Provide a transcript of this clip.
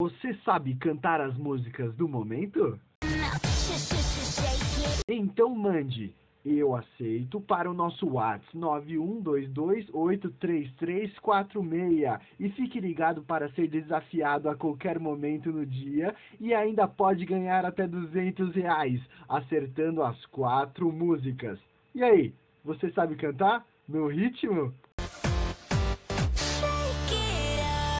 Você sabe cantar as músicas do momento? Então mande eu aceito para o nosso WhatsApp 912283346 e fique ligado para ser desafiado a qualquer momento no dia e ainda pode ganhar até 200 reais acertando as quatro músicas. E aí, você sabe cantar meu ritmo?